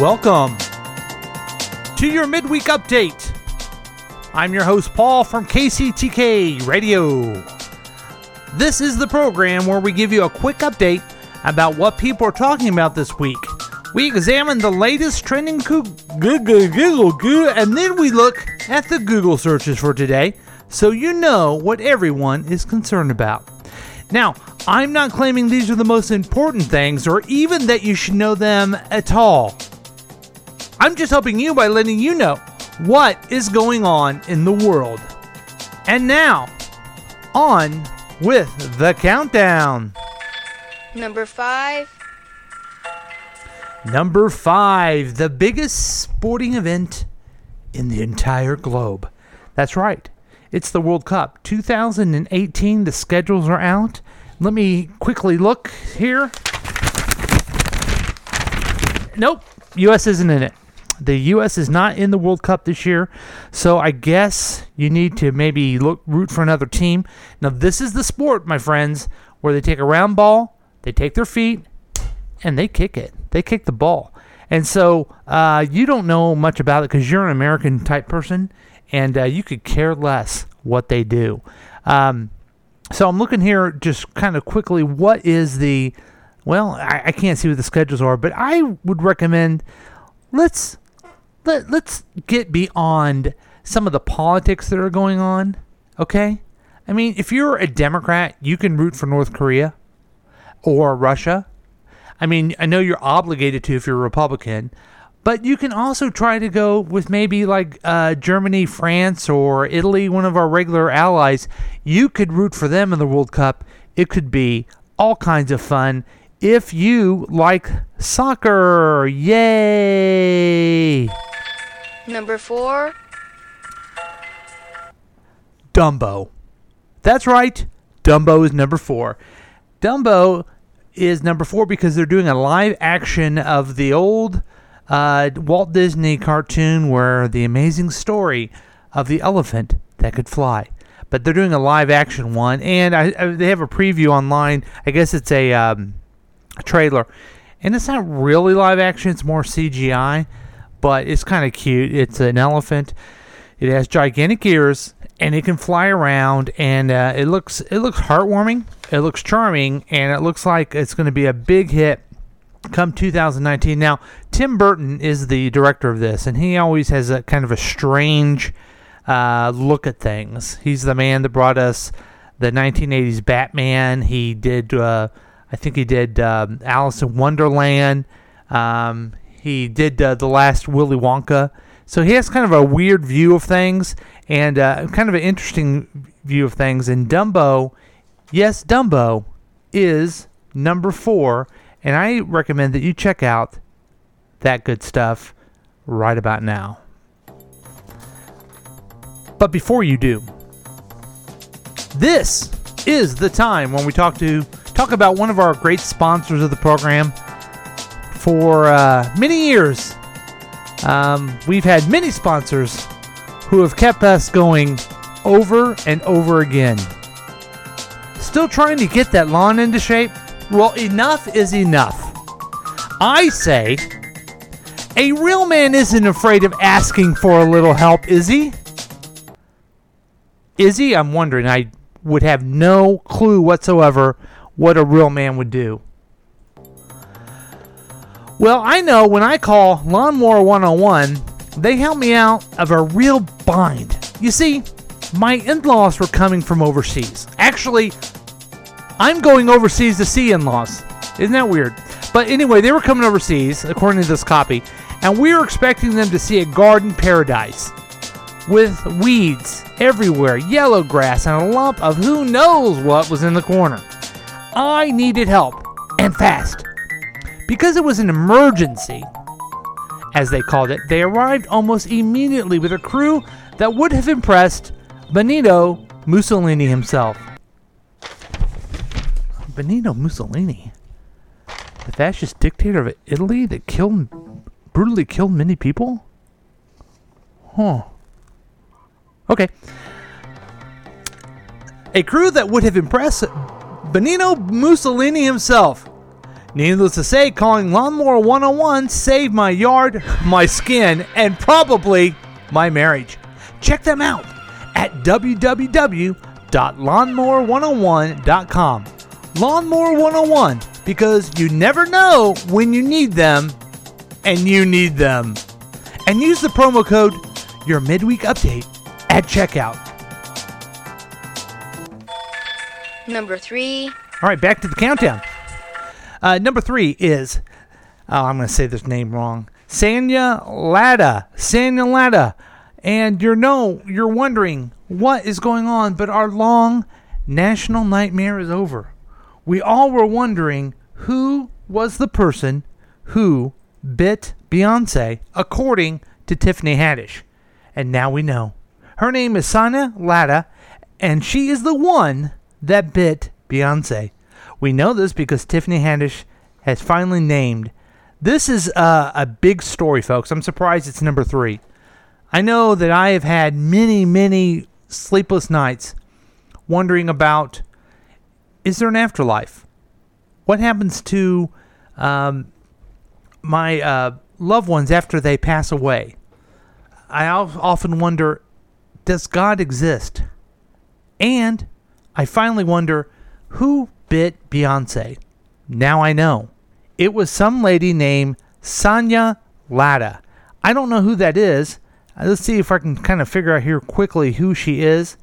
welcome to your midweek update. I'm your host, Paul from KCTK Radio. This is the program where we give you a quick update about what people are talking about this week. We examine the latest trending Google, and then we look at the Google searches for today so you know what everyone is concerned about. Now, I'm not claiming these are the most important things or even that you should know them at all. I'm just helping you by letting you know what is going on in the world. And now, on with the countdown. Number five. Number five, the biggest sporting event in the entire globe. That's right. It's the World Cup 2018. The schedules are out. Let me quickly look here. Nope, U.S. isn't in it. The U.S. is not in the World Cup this year, so I guess you need to maybe look root for another team. Now, this is the sport, my friends, where they take a round ball, they take their feet, and they kick it. They kick the ball. And so uh, you don't know much about it because you're an American type person, and uh, you could care less what they do. Um, so I'm looking here just kind of quickly. What is the well? I, I can't see what the schedules are, but I would recommend let's let, let's get beyond some of the politics that are going on. Okay, I mean, if you're a Democrat, you can root for North Korea or Russia. I mean, I know you're obligated to if you're a Republican, but you can also try to go with maybe like uh, Germany, France, or Italy, one of our regular allies. You could root for them in the World Cup. It could be all kinds of fun if you like soccer. Yay! Number four. Dumbo. That's right. Dumbo is number four. Dumbo is number four because they're doing a live action of the old uh, Walt Disney cartoon where the amazing story of the elephant that could fly. But they're doing a live action one, and I, I, they have a preview online. I guess it's a, um, a trailer, and it's not really live action; it's more CGI, but it's kind of cute. It's an elephant. It has gigantic ears, and it can fly around, and uh, it looks it looks heartwarming. It looks charming, and it looks like it's going to be a big hit come 2019. Now, Tim Burton is the director of this, and he always has a kind of a strange uh, look at things. He's the man that brought us the 1980s Batman. He did, uh, I think he did um, Alice in Wonderland. Um, he did uh, the last Willy Wonka. So he has kind of a weird view of things and uh, kind of an interesting view of things. And Dumbo, yes, Dumbo is number four and I recommend that you check out that good stuff right about now. But before you do, this is the time when we talk to talk about one of our great sponsors of the program. For uh, many years, um, we've had many sponsors who have kept us going over and over again. Still trying to get that lawn into shape? Well, enough is enough. I say, a real man isn't afraid of asking for a little help, is he? Is he? I'm wondering. I would have no clue whatsoever what a real man would do. Well, I know when I call Lawnmower 101, they help me out of a real bind. You see, my in laws were coming from overseas. Actually, I'm going overseas to see in laws. Isn't that weird? But anyway, they were coming overseas, according to this copy, and we were expecting them to see a garden paradise with weeds everywhere, yellow grass, and a lump of who knows what was in the corner. I needed help, and fast. Because it was an emergency, as they called it, they arrived almost immediately with a crew that would have impressed Benito Mussolini himself. Benito Mussolini, the fascist dictator of Italy that killed, brutally killed many people? Huh. Okay. A crew that would have impressed Benito Mussolini himself. Needless to say, calling Lawnmower 101 saved my yard, my skin, and probably my marriage. Check them out at www.lawnmower101.com. Lawnmower 101 because you never know when you need them and you need them. And use the promo code your midweek update at checkout. Number three. All right, back to the countdown. Uh, number three is, oh, I'm going to say this name wrong. Sanya Latta. Sanya Latta. And you're no, you're wondering what is going on, but our long national nightmare is over. We all were wondering who was the person who bit Beyonce, according to Tiffany Haddish. And now we know. Her name is Sanya Latta, and she is the one that bit Beyonce. We know this because Tiffany Haddish has finally named. This is uh, a big story, folks. I'm surprised it's number three. I know that I have had many, many sleepless nights wondering about is there an afterlife? What happens to um, my uh, loved ones after they pass away? I often wonder does God exist? And I finally wonder who bit Beyonce? Now I know. It was some lady named Sanya Latta. I don't know who that is. Uh, let's see if I can kind of figure out here quickly who she is.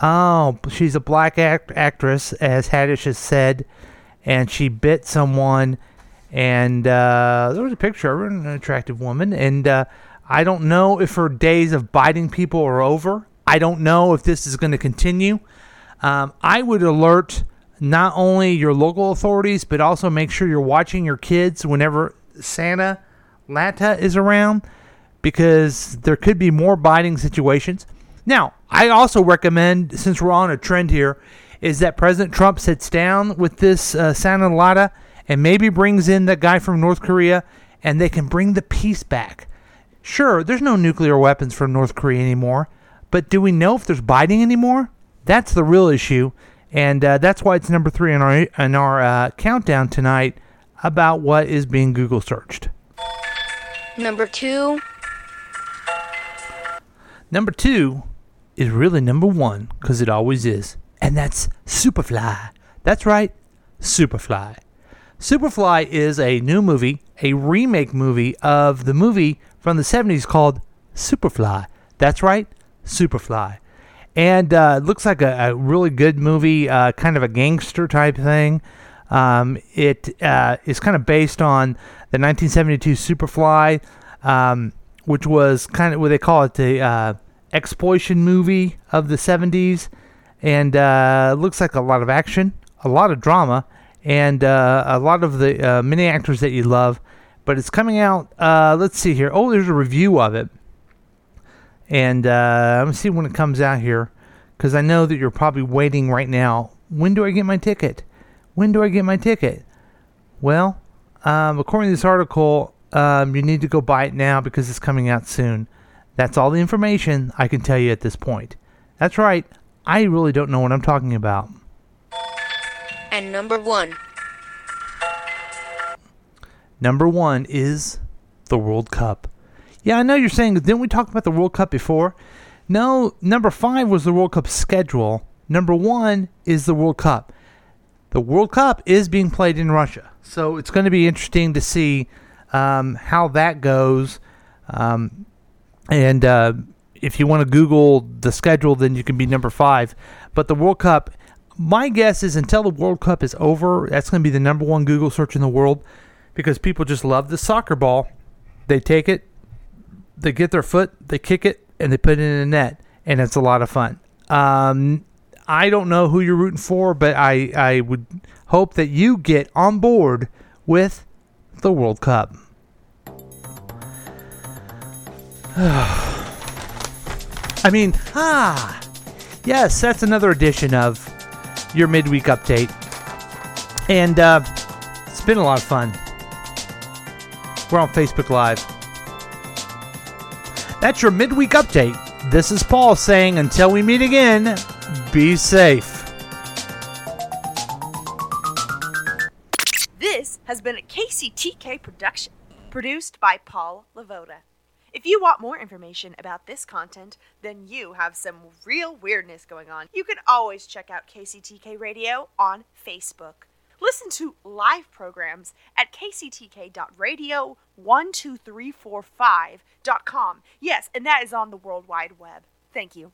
Oh, she's a black act- actress, as Haddish has said, and she bit someone. And uh, there was a picture of an attractive woman. And uh, I don't know if her days of biting people are over. I don't know if this is going to continue. Um, I would alert not only your local authorities, but also make sure you're watching your kids whenever Santa Latta is around because there could be more biting situations. Now, I also recommend, since we're on a trend here, is that President Trump sits down with this uh, Sanya Latta and maybe brings in that guy from North Korea and they can bring the peace back. Sure, there's no nuclear weapons from North Korea anymore, but do we know if there's biting anymore? That's the real issue and uh, that's why it's number three in our in our uh, countdown tonight about what is being Google searched. Number two. Number two is really number one because it always is, and that's Superfly. That's right, Superfly. Superfly is a new movie, a remake movie of the movie from the 70s called Superfly. That's right, Superfly and uh, looks like a, a, really good movie, uh, kind of a gangster type thing. Um, it uh, is kind of based on the 1972 Superfly, um, which was kind of what they call it the uh, exploitation movie of the 70s, and uh, looks like a lot of action, a lot of drama, and uh, a lot of the many actors that you love. But it's coming out. let's see here. Oh, there's a review of it and uh, let me see when it comes out here, because I know that you're probably waiting right now. When do I get my ticket? When do I get my ticket? Well, um, according to this article, um, you need to go buy it now because it's coming out soon. That's all the information I can tell you at this point. That's right, I really don't know what I'm talking about. And number one. Number one is the World Cup. Yeah, I know you're saying, didn't we talk about the World Cup before? No, number five was the World Cup schedule. Number one is the World Cup. The World Cup is being played in Russia. So it's going to be interesting to see um, how that goes. Um, and uh, if you want to Google the schedule, then you can be number five. But the World Cup, my guess is until the World Cup is over, that's going to be the number one Google search in the world because people just love the soccer ball. They take it, they get their foot, they kick it, and they put it in a net, and it's a lot of fun. Um, I don't know who you're rooting for, but I, I would hope that you get on board with the World Cup. I mean, ah, yes, that's another edition of your midweek update. And uh, it's been a lot of fun. We're on Facebook Live. That's your midweek update. This is Paul saying until we meet again, be safe. This has been a KCTK production, produced by Paul Lavoda. If you want more information about this content, then you have some real weirdness going on. You can always check out KCTK Radio on Facebook. Listen to live programs at kctk.radio12345.com. Yes, and that is on the World Wide Web. Thank you.